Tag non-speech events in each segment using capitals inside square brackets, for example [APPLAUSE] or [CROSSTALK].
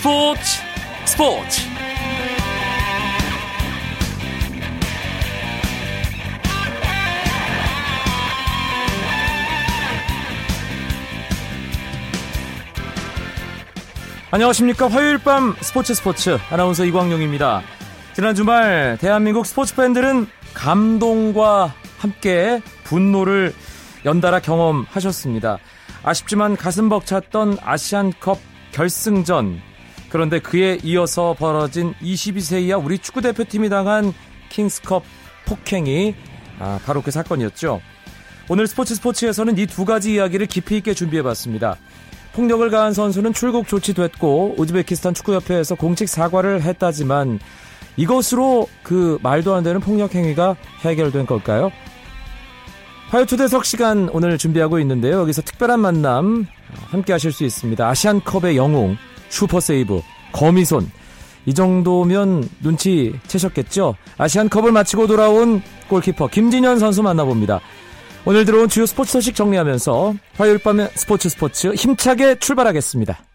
스포츠 스포츠. 안녕하십니까. 화요일 밤 스포츠 스포츠. 아나운서 이광용입니다. 지난 주말 대한민국 스포츠 팬들은 감동과 함께 분노를 연달아 경험하셨습니다. 아쉽지만 가슴 벅찼던 아시안컵 결승전 그런데 그에 이어서 벌어진 22세 이하 우리 축구대표팀이 당한 킹스컵 폭행이 아, 바로 그 사건이었죠. 오늘 스포츠 스포츠에서는 이 두 가지 이야기를 깊이 있게 준비해봤습니다. 폭력을 가한 선수는 출국 조치됐고 우즈베키스탄 축구협회에서 공식 사과를 했다지만 이것으로 그 말도 안 되는 폭력 행위가 해결된 걸까요? 화요투대석 시간 오늘 준비하고 있는데요. 여기서 특별한 만남 함께 하실 수 있습니다. 아시안컵의 영웅, 슈퍼세이브, 거미손. 이 정도면 눈치 채셨겠죠? 아시안컵을 마치고 돌아온 골키퍼 김진현 선수 만나봅니다. 오늘 들어온 주요 스포츠 소식 정리하면서 화요일 밤에 스포츠 스포츠 힘차게 출발하겠습니다.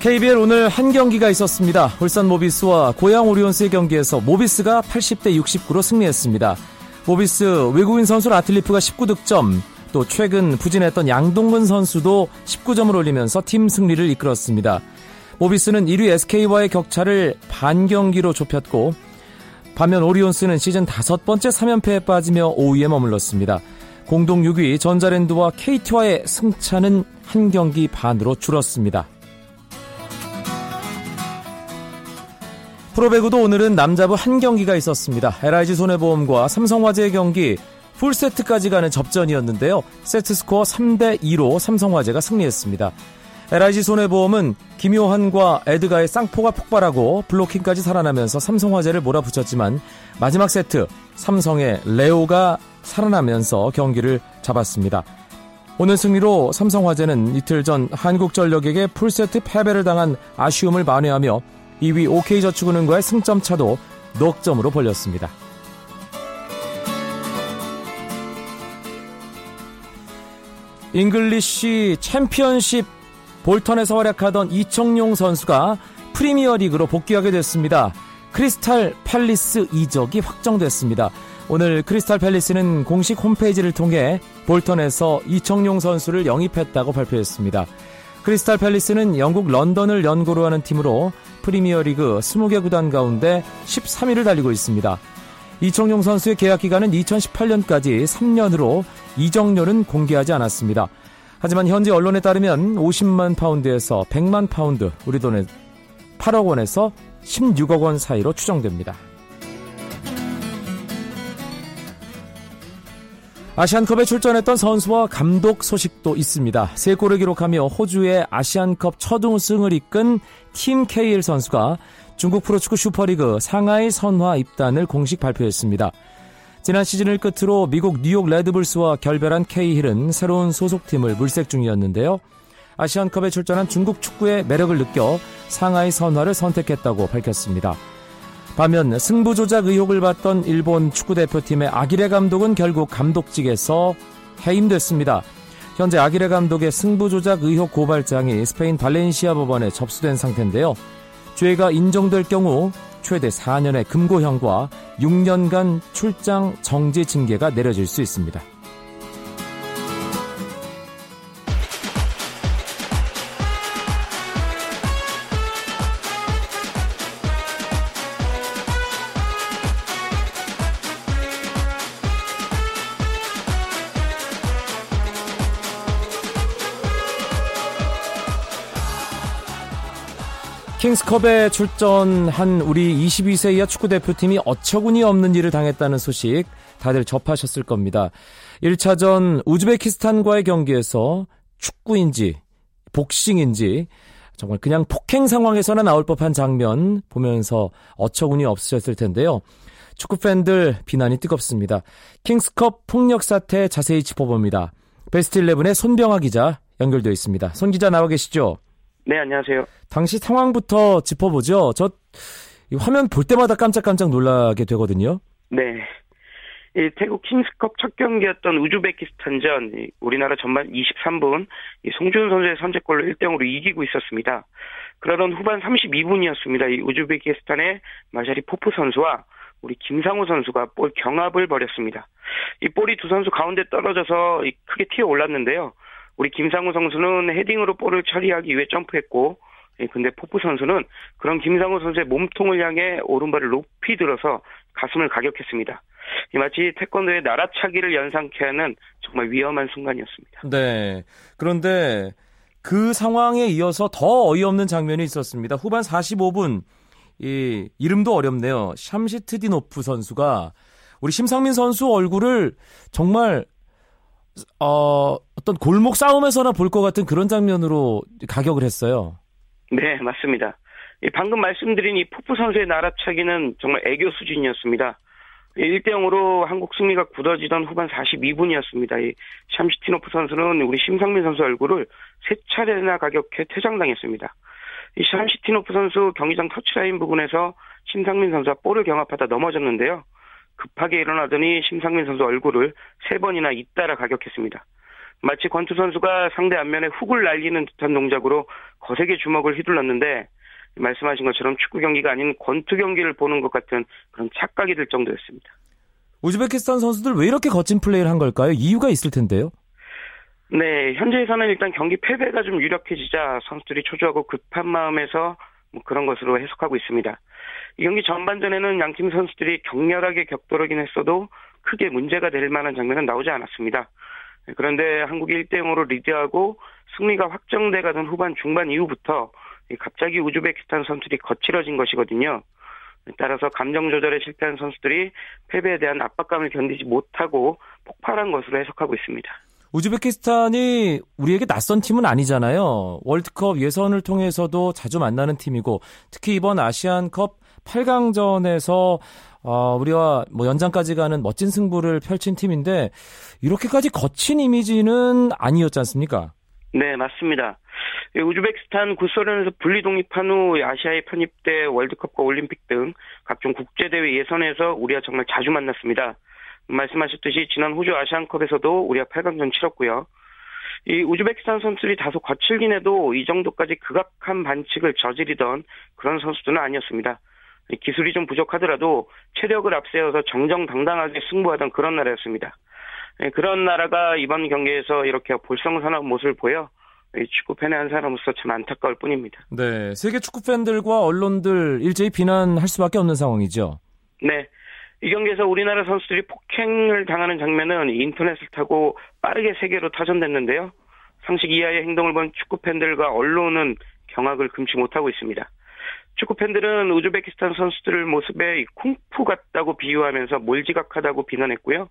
KBL 오늘 한 경기가 있었습니다. 울산 모비스와 고양 오리온스의 경기에서 모비스가 80대 69로 승리했습니다. 모비스 외국인 선수 라틀리프가 19득점, 또 최근 부진했던 양동근 선수도 19점을 올리면서 팀 승리를 이끌었습니다. 모비스는 1위 SK와의 격차를 반 경기로 좁혔고 반면 오리온스는 시즌 다섯 번째 3연패에 빠지며 5위에 머물렀습니다. 공동 6위 전자랜드와 KT와의 승차는 한 경기 반으로 줄었습니다. 프로배구도 오늘은 남자부 한 경기가 있었습니다. LIG 손해보험과 삼성화재의 경기 풀세트까지 가는 접전이었는데요. 세트스코어 3대2로 삼성화재가 승리했습니다. LIG 손해보험은 김효환과 에드가의 쌍포가 폭발하고 블로킹까지 살아나면서 삼성화재를 몰아붙였지만 마지막 세트 삼성의 레오가 살아나면서 경기를 잡았습니다. 오늘 승리로 삼성화재는 이틀 전 한국전력에게 풀세트 패배를 당한 아쉬움을 만회하며 2위 OK저축은행과의 승점 차도 넉 점으로 벌렸습니다. 잉글리쉬 챔피언십 볼턴에서 활약하던 이청용 선수가 프리미어리그로 복귀하게 됐습니다. 크리스탈 팰리스 이적이 확정됐습니다. 오늘 크리스탈 팰리스는 공식 홈페이지를 통해 볼턴에서 이청용 선수를 영입했다고 발표했습니다. 크리스탈 팰리스는 영국 런던을 연고로 하는 팀으로 프리미어리그 20개 구단 가운데 13위를 달리고 있습니다. 이청용 선수의 계약 기간은 2018년까지 3년으로 이적료는 공개하지 않았습니다. 하지만 현지 언론에 따르면 50만 파운드에서 100만 파운드, 우리 돈에 8억 원에서 16억 원 사이로 추정됩니다. 아시안컵에 출전했던 선수와 감독 소식도 있습니다. 세 골을 기록하며 호주의 아시안컵 첫 우승을 이끈 팀 KL 선수가 중국 프로축구 슈퍼리그 상하이 선화 입단을 공식 발표했습니다. 지난 시즌을 끝으로 미국 뉴욕 레드불스와 결별한 K힐은 새로운 소속팀을 물색 중이었는데요. 아시안컵에 출전한 중국 축구의 매력을 느껴 상하이 선화를 선택했다고 밝혔습니다. 반면 승부 조작 의혹을 받던 일본 축구대표팀의 아기레 감독은 결국 감독직에서 해임됐습니다. 현재 아기레 감독의 승부 조작 의혹 고발장이 스페인 발렌시아 법원에 접수된 상태인데요. 죄가 인정될 경우 최대 4년의 금고형과 6년간 출장 정지 징계가 내려질 수 있습니다. 킹스컵에 출전한 우리 22세 이하 축구 대표팀이 어처구니 없는 일을 당했다는 소식 다들 접하셨을 겁니다. 1차전 우즈베키스탄과의 경기에서 축구인지 복싱인지 정말 그냥 폭행 상황에서나 나올 법한 장면 보면서 어처구니 없으셨을 텐데요. 축구 팬들 비난이 뜨겁습니다. 킹스컵 폭력 사태 자세히 짚어봅니다. 베스트 11의 손병아 기자 연결되어 있습니다. 손 기자 나와 계시죠? 네, 안녕하세요. 당시 상황부터 짚어보죠. 저 화면 볼 때마다 깜짝깜짝 놀라게 되거든요. 네. 이 태국 킹스컵 첫 경기였던 우즈베키스탄전 우리나라 전반 23분 송준 선수의 선제골로 1대0으로 이기고 있었습니다. 그러던 후반 32분이었습니다. 이 우즈베키스탄의 마샤리 포프 선수와 우리 김상우 선수가 볼 경합을 벌였습니다. 이 볼이 두 선수 가운데 떨어져서 크게 튀어 올랐는데요. 우리 김상우 선수는 헤딩으로 볼을 처리하기 위해 점프했고 예, 근데 포프 선수는 그런 김상우 선수의 몸통을 향해 오른발을 높이 들어서 가슴을 가격했습니다. 마치 태권도의 나라차기를 연상케 하는 정말 위험한 순간이었습니다. 네. 그런데 그 상황에 이어서 더 어이없는 장면이 있었습니다. 후반 45분 이 이름도 어렵네요. 샴시트디노프 선수가 우리 심상민 선수 얼굴을 정말 어, 어떤 골목 싸움에서나 볼 것 같은 그런 장면으로 가격을 했어요. 네, 맞습니다. 방금 말씀드린 이 포프 선수의 날라차기는 정말 애교 수준이었습니다. 1대 0으로 한국 승리가 굳어지던 후반 42분이었습니다. 이 샴시티노프 선수는 우리 심상민 선수 얼굴을 세 차례나 가격해 퇴장당했습니다. 이 샴시티노프 선수 경기장 터치라인 부분에서 심상민 선수와 볼을 경합하다 넘어졌는데요. 급하게 일어나더니 심상민 선수 얼굴을 세 번이나 잇따라 가격했습니다. 마치 권투 선수가 상대 앞면에 훅을 날리는 듯한 동작으로 거세게 주먹을 휘둘렀는데 말씀하신 것처럼 축구 경기가 아닌 권투 경기를 보는 것 같은 그런 착각이 들 정도였습니다. 우즈베키스탄 선수들 왜 이렇게 거친 플레이를 한 걸까요? 이유가 있을 텐데요. 네, 현재에서는 일단 경기 패배가 좀 유력해지자 선수들이 초조하고 급한 마음에서 뭐 그런 것으로 해석하고 있습니다. 이 경기 전반전에는 양팀 선수들이 격렬하게 격돌하긴 했어도 크게 문제가 될 만한 장면은 나오지 않았습니다. 그런데 한국이 1대 0으로 리드하고 승리가 확정돼 가던 후반 중반 이후부터 갑자기 우즈베키스탄 선수들이 거칠어진 것이거든요. 따라서 감정 조절에 실패한 선수들이 패배에 대한 압박감을 견디지 못하고 폭발한 것으로 해석하고 있습니다. 우즈베키스탄이 우리에게 낯선 팀은 아니잖아요. 월드컵 예선을 통해서도 자주 만나는 팀이고 특히 이번 아시안컵 8강전에서 어, 우리와 뭐 연장까지 가는 멋진 승부를 펼친 팀인데 이렇게까지 거친 이미지는 아니었지 않습니까? 네, 맞습니다. 우즈베키스탄 구소련에서 분리 독립한 후 아시아에 편입돼 월드컵과 올림픽 등 각종 국제대회 예선에서 우리와 정말 자주 만났습니다. 말씀하셨듯이 지난 호주 아시안컵에서도 우리가 8강전 치렀고요. 이 우즈베키스탄 선수들이 다소 거칠긴 해도 이 정도까지 극악한 반칙을 저지르던 그런 선수들은 아니었습니다. 기술이 좀 부족하더라도 체력을 앞세워서 정정당당하게 승부하던 그런 나라였습니다. 예, 그런 나라가 이번 경기에서 이렇게 볼썽사나운 모습을 보여 축구 팬의 한 사람으로서 참 안타까울 뿐입니다. 네, 세계 축구 팬들과 언론들 일제히 비난할 수밖에 없는 상황이죠. 네, 이 경기에서 우리나라 선수들이 폭행을 당하는 장면은 인터넷을 타고 빠르게 세계로 타전됐는데요. 상식 이하의 행동을 본 축구 팬들과 언론은 경악을 금치 못하고 있습니다. 축구 팬들은 우즈베키스탄 선수들 모습에 쿵푸 같다고 비유하면서 몰지각하다고 비난했고요.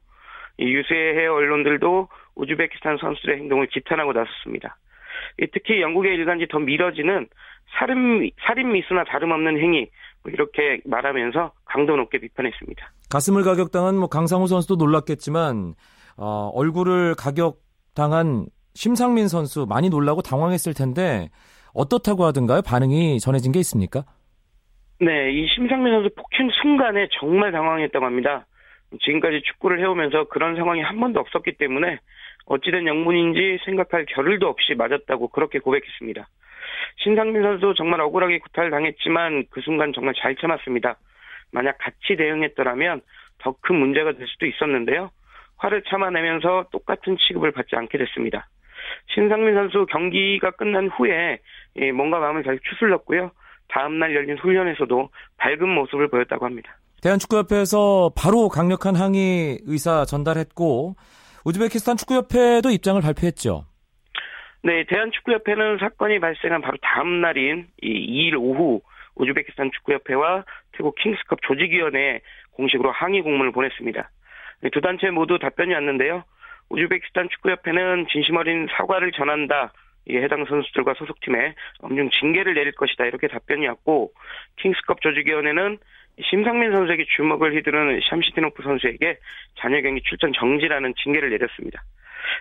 유세해 언론들도 우즈베키스탄 선수들의 행동을 지탄하고 나섰습니다. 특히 영국의 일간지 더 미러지는 살인, 살인 미수나 다름없는 행위 뭐 이렇게 말하면서 강도 높게 비판했습니다. 가슴을 가격당한 뭐 강상우 선수도 놀랐겠지만 어, 얼굴을 가격당한 심상민 선수 많이 놀라고 당황했을 텐데 어떻다고 하던가요? 반응이 전해진 게 있습니까? 네, 이 심상민 선수 폭행 순간에 정말 당황했다고 합니다. 지금까지 축구를 해오면서 그런 상황이 한 번도 없었기 때문에 어찌된 영문인지 생각할 겨를도 없이 맞았다고 그렇게 고백했습니다. 신상민 선수 정말 억울하게 구탈당했지만 그 순간 정말 잘 참았습니다. 만약 같이 대응했더라면 더 큰 문제가 될 수도 있었는데요. 화를 참아내면서 똑같은 취급을 받지 않게 됐습니다. 신상민 선수 경기가 끝난 후에 뭔가 마음을 잘 추슬렀고요. 다음날 열린 훈련에서도 밝은 모습을 보였다고 합니다. 대한축구협회에서 바로 강력한 항의 의사 전달했고 우즈베키스탄 축구협회도 입장을 발표했죠. 네, 대한축구협회는 사건이 발생한 바로 다음 날인 이 2일 오후 우즈베키스탄 축구협회와 태국 킹스컵 조직위원회에 공식으로 항의 공문을 보냈습니다. 네, 두 단체 모두 답변이 왔는데요. 우즈베키스탄 축구협회는 진심 어린 사과를 전한다. 해당 선수들과 소속팀에 엄중 징계를 내릴 것이다. 이렇게 답변이 왔고 킹스컵 조직위원회는 심상민 선수에게 주먹을 휘두르는 샴시티노프 선수에게 잔여 경기 출전 정지라는 징계를 내렸습니다.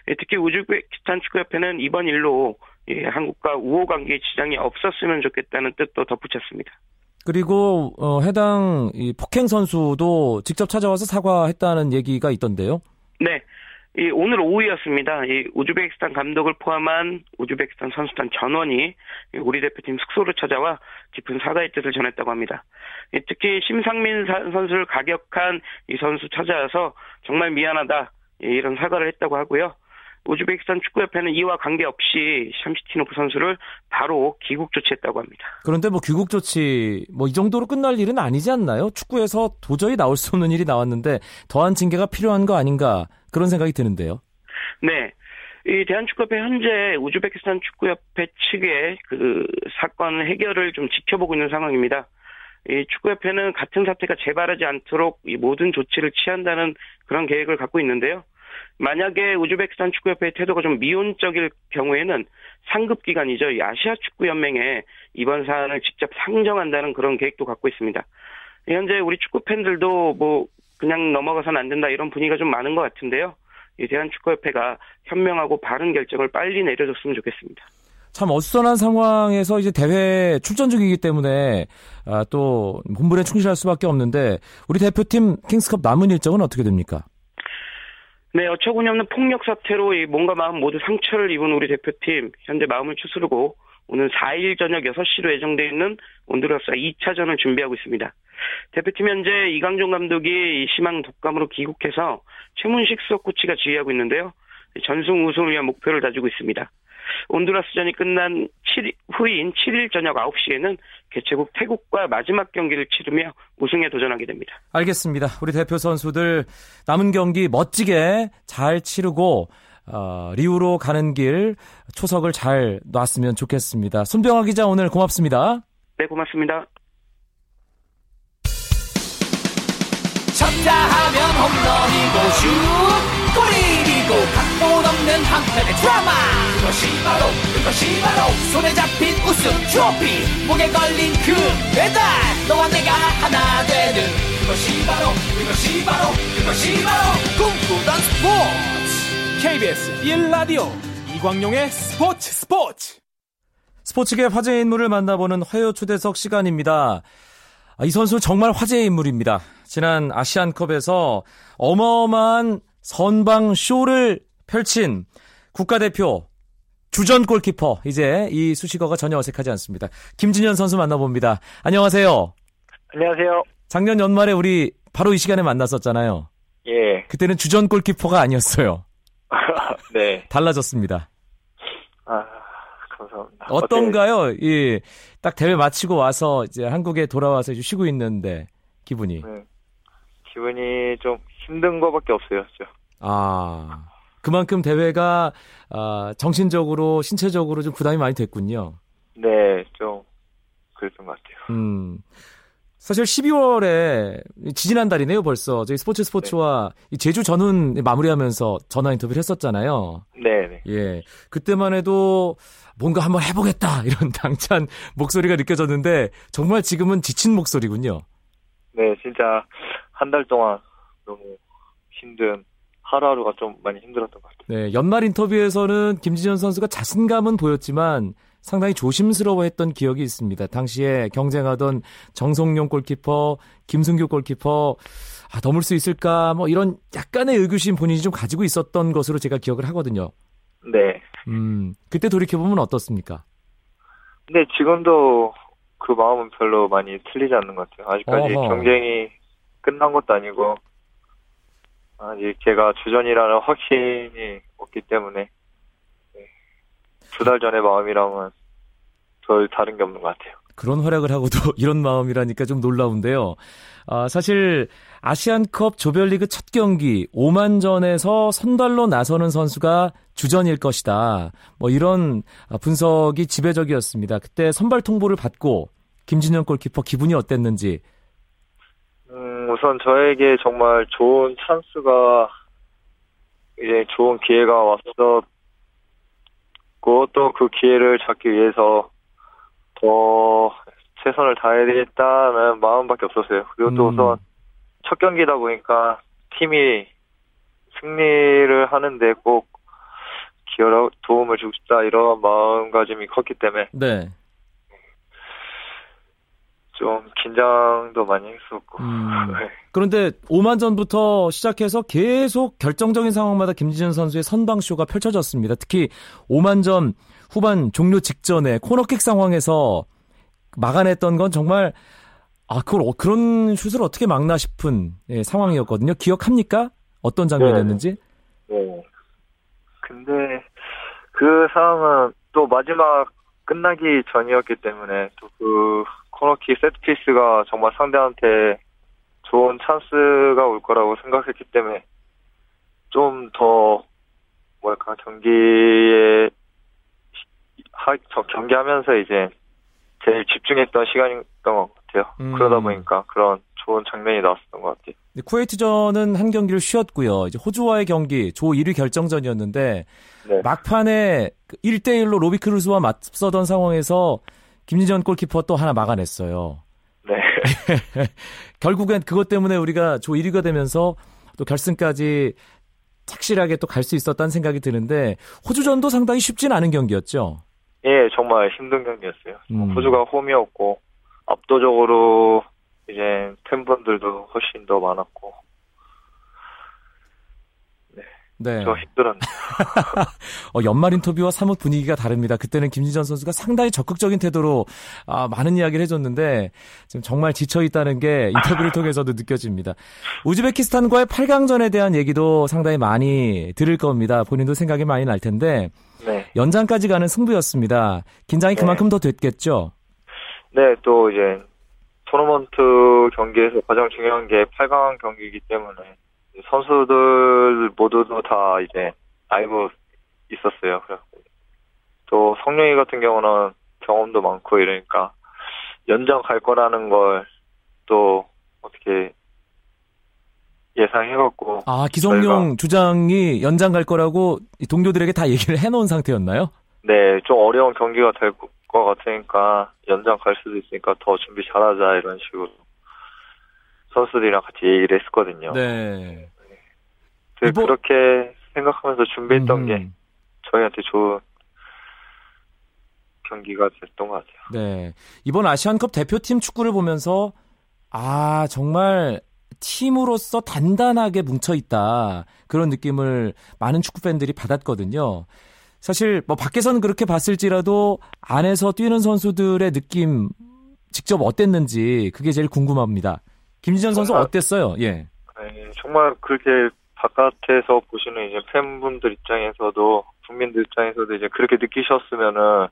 예, 특히 우즈베키스탄 축구협회는 이번 일로 예, 한국과 우호 관계에 지장이 없었으면 좋겠다는 뜻도 덧붙였습니다. 그리고 어, 해당 이 폭행 선수도 직접 찾아와서 사과했다는 얘기가 있던데요. 네. 이 오늘 오후였습니다. 이 우즈베키스탄 감독을 포함한 우즈베키스탄 선수단 전원이 우리 대표팀 숙소를 찾아와 깊은 사과의 뜻을 전했다고 합니다. 특히 심상민 선수를 가격한 이 선수 찾아와서 정말 미안하다 이런 사과를 했다고 하고요. 우즈베키스탄 축구협회는 이와 관계없이 샴시티노프 선수를 바로 귀국 조치했다고 합니다. 그런데 뭐 귀국 조치 뭐 이 정도로 끝날 일은 아니지 않나요? 축구에서 도저히 나올 수 없는 일이 나왔는데 더한 징계가 필요한 거 아닌가 그런 생각이 드는데요. 네. 이 대한축구협회 현재 우즈베키스탄 축구협회 측의 그 사건 해결을 좀 지켜보고 있는 상황입니다. 이 축구협회는 같은 사태가 재발하지 않도록 이 모든 조치를 취한다는 그런 계획을 갖고 있는데요. 만약에 우즈베키스탄 축구협회의 태도가 좀 미온적일 경우에는 상급 기관이죠. 이 아시아 축구 연맹에 이번 사안을 직접 상정한다는 그런 계획도 갖고 있습니다. 현재 우리 축구 팬들도 뭐 그냥 넘어가서는 안 된다 이런 분위기가 좀 많은 것 같은데요. 이 대한축구협회가 현명하고 바른 결정을 빨리 내려줬으면 좋겠습니다. 참 어수선한 상황에서 이제 대회 출전 중이기 때문에 아, 또 본분에 충실할 수밖에 없는데 우리 대표팀 킹스컵 남은 일정은 어떻게 됩니까? 네, 어처구니 없는 폭력 사태로 이 몸과 마음 모두 상처를 입은 우리 대표팀 현재 마음을 추스르고 오늘 4일 저녁 6시로 예정돼 있는 온두라스와 2차전을 준비하고 있습니다. 대표팀 현재 이강종 감독이 심한 독감으로 귀국해서 최문식 수석 코치가 지휘하고 있는데요. 전승 우승을 위한 목표를 다지고 있습니다. 온두라스전이 끝난 7일, 후인 7일 저녁 9시에는 개최국 태국과 마지막 경기를 치르며 우승에 도전하게 됩니다. 알겠습니다. 우리 대표 선수들 남은 경기 멋지게 잘 치르고 어, 리우로 가는 길 초석을 잘 놨으면 좋겠습니다. 손병아 기자 오늘 고맙습니다. 네, 고맙습니다. 쳤다 하면 홈런이고 슛 골이고 각본 없는 한 편의 드라마. 그것이 바로 그것이 바로 손에 잡힌 우승 트로피. 목에 걸린 그 배달 너와 내가 하나 되는. 그것이 바로 그것이 바로 그것이 바로 꿈꾸던 스포츠. KBS 1라디오 이광용의 스포츠 스포츠. 스포츠계 화제 인물을 만나보는 화요 초대석 시간입니다. 아, 이 선수 정말 화제의 인물입니다. 지난 아시안컵에서 어마어마한 선방 쇼를 펼친 국가대표 주전 골키퍼 이제 이 수식어가 전혀 어색하지 않습니다. 김진현 선수 만나봅니다. 안녕하세요. 안녕하세요. 작년 연말에 우리 바로 이 시간에 만났었잖아요. 예. 그때는 주전 골키퍼가 아니었어요. [LAUGHS] 네. 달라졌습니다. 아, 감사합니다. 어떤가요? 이딱 대회 마치고 와서 이제 한국에 돌아와서 이제 쉬고 있는데 기분이. 네. 기분이 좀 힘든 거밖에 없어요. 저. 아. 그만큼 대회가 아, 정신적으로 신체적으로 좀 부담이 많이 됐군요. 네, 좀 그랬던 것 같아요. 음. 사실 12월에 지지난 달이네요, 벌써. 저희 스포츠 스포츠와 제주 전훈 마무리하면서 전화 인터뷰를 했었잖아요. 네, 네. 예. 그때만 해도 뭔가 한번 해보겠다, 이런 [LAUGHS] 당찬 목소리가 느껴졌는데, 정말 지금은 지친 목소리군요. 네, 진짜 한 달 동안 너무 힘든 하루하루가 좀 많이 힘들었던 것 같아요. 네, 연말 인터뷰에서는 김지현 선수가 자신감은 보였지만 상당히 조심스러워했던 기억이 있습니다. 당시에 경쟁하던 정성용 골키퍼, 김승규 골키퍼 아, 넘을 수 있을까 뭐 이런 약간의 의구심 본인이 좀 가지고 있었던 것으로 제가 기억을 하거든요. 네. 음, 그때 돌이켜 보면 어떻습니까? 근데 지금도 그 마음은 별로 많이 틀리지 않는 것 같아요. 아직까지 어허. 경쟁이 끝난 것도 아니고 아직 제가 주전이라는 확신이 없기 때문에 네. 두달 전의 마음이랑은 별 다른 게 없는 것 같아요. 그런 활약을 하고도 [LAUGHS] 이런 마음이라니까 좀 놀라운데요. 아, 사실 아시안컵 조별리그 첫 경기 오만전에서 선발로 나서는 선수가 주전일 것이다. 뭐 이런 분석이 지배적이었습니다. 그때 선발 통보를 받고 김진현 골키퍼 기분이 어땠는지. 음, 우선 저에게 정말 좋은 찬스가 이제 좋은 기회가 왔었고 또 그 기회를 잡기 위해서 더 최선을 다해야 되겠다는 마음밖에 없었어요. 그리고 또 음. 우선 첫 경기다 보니까 팀이 승리를 하는데 꼭 기여를 도움을 주고 싶다 이런 마음가짐이 컸기 때문에 네. 좀 긴장도 많이 했었고. 음. [LAUGHS] 네. 그런데 5만 전부터 시작해서 계속 결정적인 상황마다 김지현 선수의 선방쇼가 펼쳐졌습니다. 특히 5만 전 후반 종료 직전에 코너킥 상황에서 막아냈던 건 정말 아 그걸 어- 그런 슛을 어떻게 막나 싶은 예, 상황이었거든요. 기억합니까? 어떤 장면이었는지? 네. 근데 그 상황은 또 마지막 끝나기 전이었기 때문에 또그 코너킥 세트피스가 정말 상대한테 좋은 찬스가 올 거라고 생각했기 때문에 좀 더 뭐랄까 경기에 하, 저 경기하면서 이제 제일 집중했던 시간이었던 것 같아요. 음. 그러다 보니까 그런 좋은 장면이 나왔었던 것 같아요. 쿠웨이트전은 한 경기를 쉬었고요. 이제 호주와의 경기 조 1위 결정전이었는데 네. 막판에 1대 1로 로비 크루스와 맞서던 상황에서 김진전 골키퍼 또 하나 막아냈어요. 네. [LAUGHS] 결국엔 그것 때문에 우리가 조 1위가 되면서 또 결승까지 착실하게 또 갈 수 있었다는 생각이 드는데 호주전도 상당히 쉽진 않은 경기였죠. 예, 정말 힘든 경기였어요. 음. 호주가 홈이었고 압도적으로 이제 팬분들도 훨씬 더 많았고 네. 저 힘들었네요. [LAUGHS] 어, 연말 인터뷰와 사뭇 분위기가 다릅니다. 그때는 김진전 선수가 상당히 적극적인 태도로 아, 많은 이야기를 해줬는데 지금 정말 지쳐 있다는 게 인터뷰를 [LAUGHS] 통해서도 느껴집니다. 우즈베키스탄과의 8강전에 대한 얘기도 상당히 많이 들을 겁니다. 본인도 생각이 많이 날 텐데 네, 연장까지 가는 승부였습니다. 긴장이 네. 그만큼 더 됐겠죠. 네, 또 이제 토너먼트 경기에서 가장 중요한 게 8강 경기이기 때문에 선수들 모두도 다 이제 알고 있었어요. 또 성룡이 같은 경우는 경험도 많고 이러니까 연장 갈 거라는 걸 또 어떻게 예상해갖고 아 기성용 주장이 연장 갈 거라고 이 동료들에게 다 얘기를 해놓은 상태였나요? 네, 좀 어려운 경기가 될 것 같으니까 연장 갈 수도 있으니까 더 준비 잘하자 이런 식으로 선수들이랑 같이 얘기를 했었거든요. 네. 그- 이번- 그렇게 생각하면서 준비했던 게 음, 저희한테 좋은 경기가 됐던 것 같아요. 네. 이번 아시안컵 대표팀 축구를 보면서 아 정말 팀으로서 단단하게 뭉쳐 있다 그런 느낌을 많은 축구 팬들이 받았거든요. 사실 뭐 밖에서는 그렇게 봤을지라도 안에서 뛰는 선수들의 느낌 직접 어땠는지 그게 제일 궁금합니다. 김진현 선수 정말- 어땠어요? 예. 네, 정말 그렇게 바깥에서 보시는 이제 팬분들 입장에서도 국민들 입장에서도 이제 그렇게 느끼셨으면은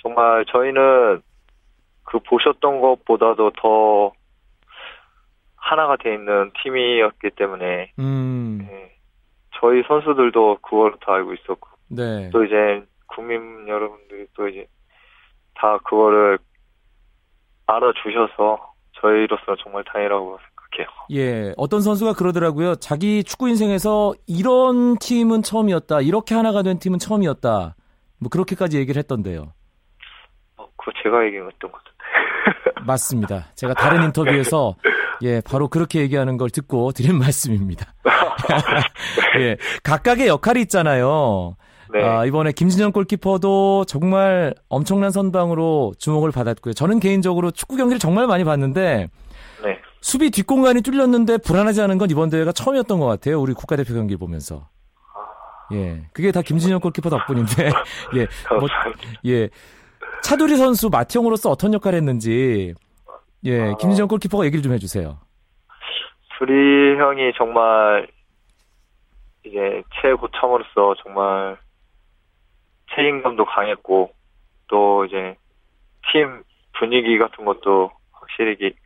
정말 저희는 그 보셨던 것보다도 더 하나가 돼 있는 팀이었기 때문에 음. 네, 저희 선수들도 그걸 다 알고 있었고 네. 또 이제 국민 여러분들이 또 이제 다 그거를 알아주셔서 저희로서 정말 다행이라고 생각해요. 예, 어떤 선수가 그러더라고요. 자기 축구 인생에서 이런 팀은 처음이었다. 이렇게 하나가 된 팀은 처음이었다. 뭐 그렇게까지 얘기를 했던데요. 어, 그거 제가 얘기했던 것 같은데. [LAUGHS] 맞습니다. 제가 다른 인터뷰에서 [LAUGHS] 예, 바로 그렇게 얘기하는 걸 듣고 드린 말씀입니다. [LAUGHS] 예, 각각의 역할이 있잖아요. 네. 아, 이번에 김진영 골키퍼도 정말 엄청난 선방으로 주목을 받았고요. 저는 개인적으로 축구 경기를 정말 많이 봤는데 네. 수비 뒷공간이 뚫렸는데 불안하지 않은 건 이번 대회가 처음이었던 것 같아요. 우리 국가대표 경기를 보면서. 예, 그게 다 김진영 골키퍼 덕분인데, [LAUGHS] 예, 뭐. 예. 차두리 선수 마티형으로서 어떤 역할을 했는지, 예, 아. 김진영 골키퍼가 얘기를 좀 해주세요. 수리 형이 정말 이제 최고참으로서 정말 책임감도 강했고 또 이제 팀 분위기 같은 것도 확실히 기-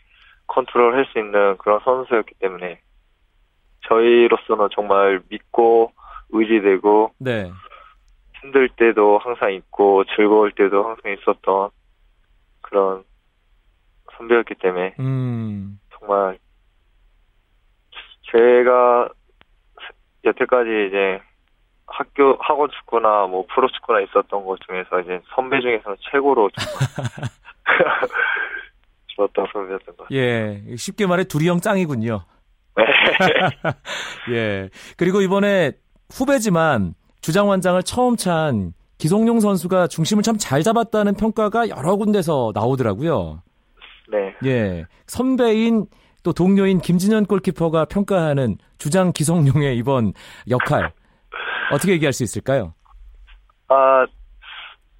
컨트롤 할 수 있는 그런 선수였기 때문에 저희로서는 정말 믿고 의지되고 네. 힘들 때도 항상 있고 즐거울 때도 항상 있었던 그런 선배였기 때문에 음, 정말 제가 여태까지 이제 학교 학원 축구나 뭐 프로 축구나 있었던 것 중에서 이제 선배 중에서는 최고로 [LAUGHS] 좋았던 선배였던 것 같아요. 예. 쉽게 말해 두리 형 짱이군요. 네. [LAUGHS] 예. 그리고 이번에 후배지만 주장완장을 처음 찬 기성용 선수가 중심을 참 잘 잡았다는 평가가 여러 군데서 나오더라고요. 네. 예. 선배인 또 동료인 김진현 골키퍼가 평가하는 주장 기성용의 이번 역할 어떻게 얘기할 수 있을까요? 아,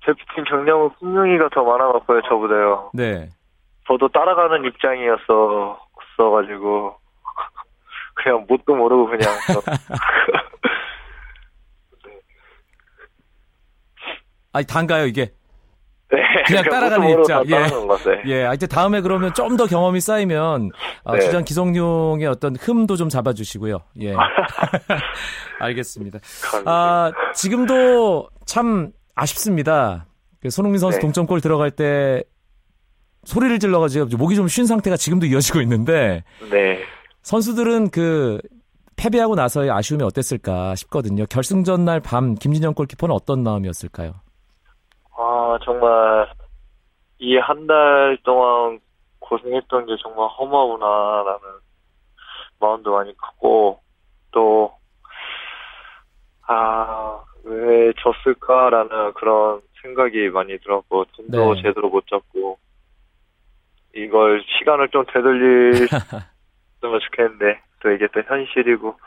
대표팀 경력은 풍룡이가 더 많아갖고요, 저보다요. 네. 저도 따라가는 입장이었어, 없어가지고. [LAUGHS] 그냥 뭣도 모르고 그냥. [LAUGHS] 아니 단가요 이게? 네. 그냥 따라가는 뭣도 모르고 입장. 다 따라가는 거죠. 예. 아, 이제 다음에 그러면 좀 더 경험이 쌓이면 어, 네. 주장 기성용의 어떤 흠도 좀 잡아주시고요. 예. [LAUGHS] 알겠습니다. 아 지금도 참 아쉽습니다. 그 손흥민 선수 네. 동점골 들어갈 때 소리를 질러가지고 목이 좀 쉰 상태가 지금도 이어지고 있는데 네. 선수들은 그 패배하고 나서의 아쉬움이 어땠을까 싶거든요. 결승전 날 밤 김진영 골키퍼는 어떤 마음이었을까요? 아, 정말, 이 한 달 동안 고생했던 게 정말 허무하구나라는 마음도 많이 크고, 또, 아, 왜 졌을까라는 그런 생각이 많이 들었고, 팀도 네. 제대로 못 잡고, 이걸 시간을 좀 되돌렸으면 [LAUGHS] 좋겠는데, 또 이게 또 현실이고,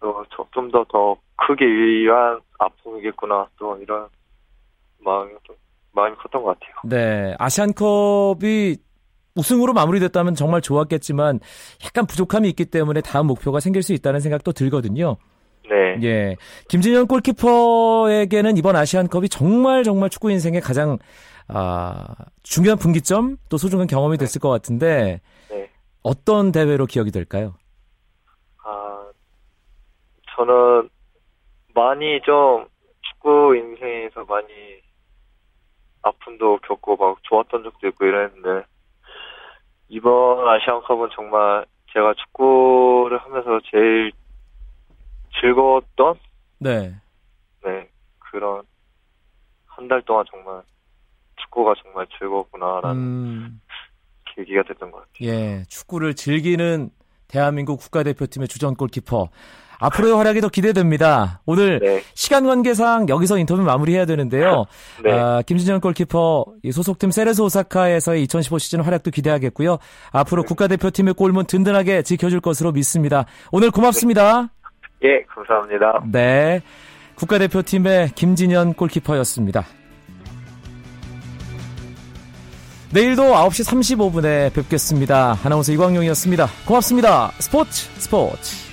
또 좀 더더 크게 위한 아픔이겠구나, 또 이런 마음이 좀 마음이 컸던 것 같아요. 네, 아시안컵이 우승으로 마무리됐다면 정말 좋았겠지만 약간 부족함이 있기 때문에 다음 목표가 생길 수 있다는 생각도 들거든요. 네, 예. 김진현 골키퍼에게는 이번 아시안컵이 정말 정말 축구 인생의 가장 아, 중요한 분기점 또 소중한 경험이 됐을 것 같은데 네. 어떤 대회로 기억이 될까요? 아 저는 많이 좀 축구 인생에서 많이 아픔도 겪고 막 좋았던 적도 있고 이랬는데 이번 아시안컵은 정말 제가 축구를 하면서 제일 즐거웠던 네. 네 그런 한 달 동안 정말 축구가 정말 즐거웠구나라는 음, 계기가 됐던 것 같아요. 예. 축구를 즐기는 대한민국 국가대표팀의 주전 골키퍼. 앞으로의 활약이 더 기대됩니다. 오늘 네, 시간 관계상 여기서 인터뷰 마무리해야 되는데요. [LAUGHS] 네, 아, 김진현 골키퍼 이 소속팀 세레스 오사카에서의 2015 시즌 활약도 기대하겠고요. 앞으로 네. 국가대표팀의 골문 든든하게 지켜줄 것으로 믿습니다. 오늘 고맙습니다. 예 감사합니다. 네. 국가대표팀의 김진현 골키퍼였습니다. 내일도 9시 35분에 뵙겠습니다. 아나운서 이광용이었습니다. 고맙습니다. 스포츠 스포츠.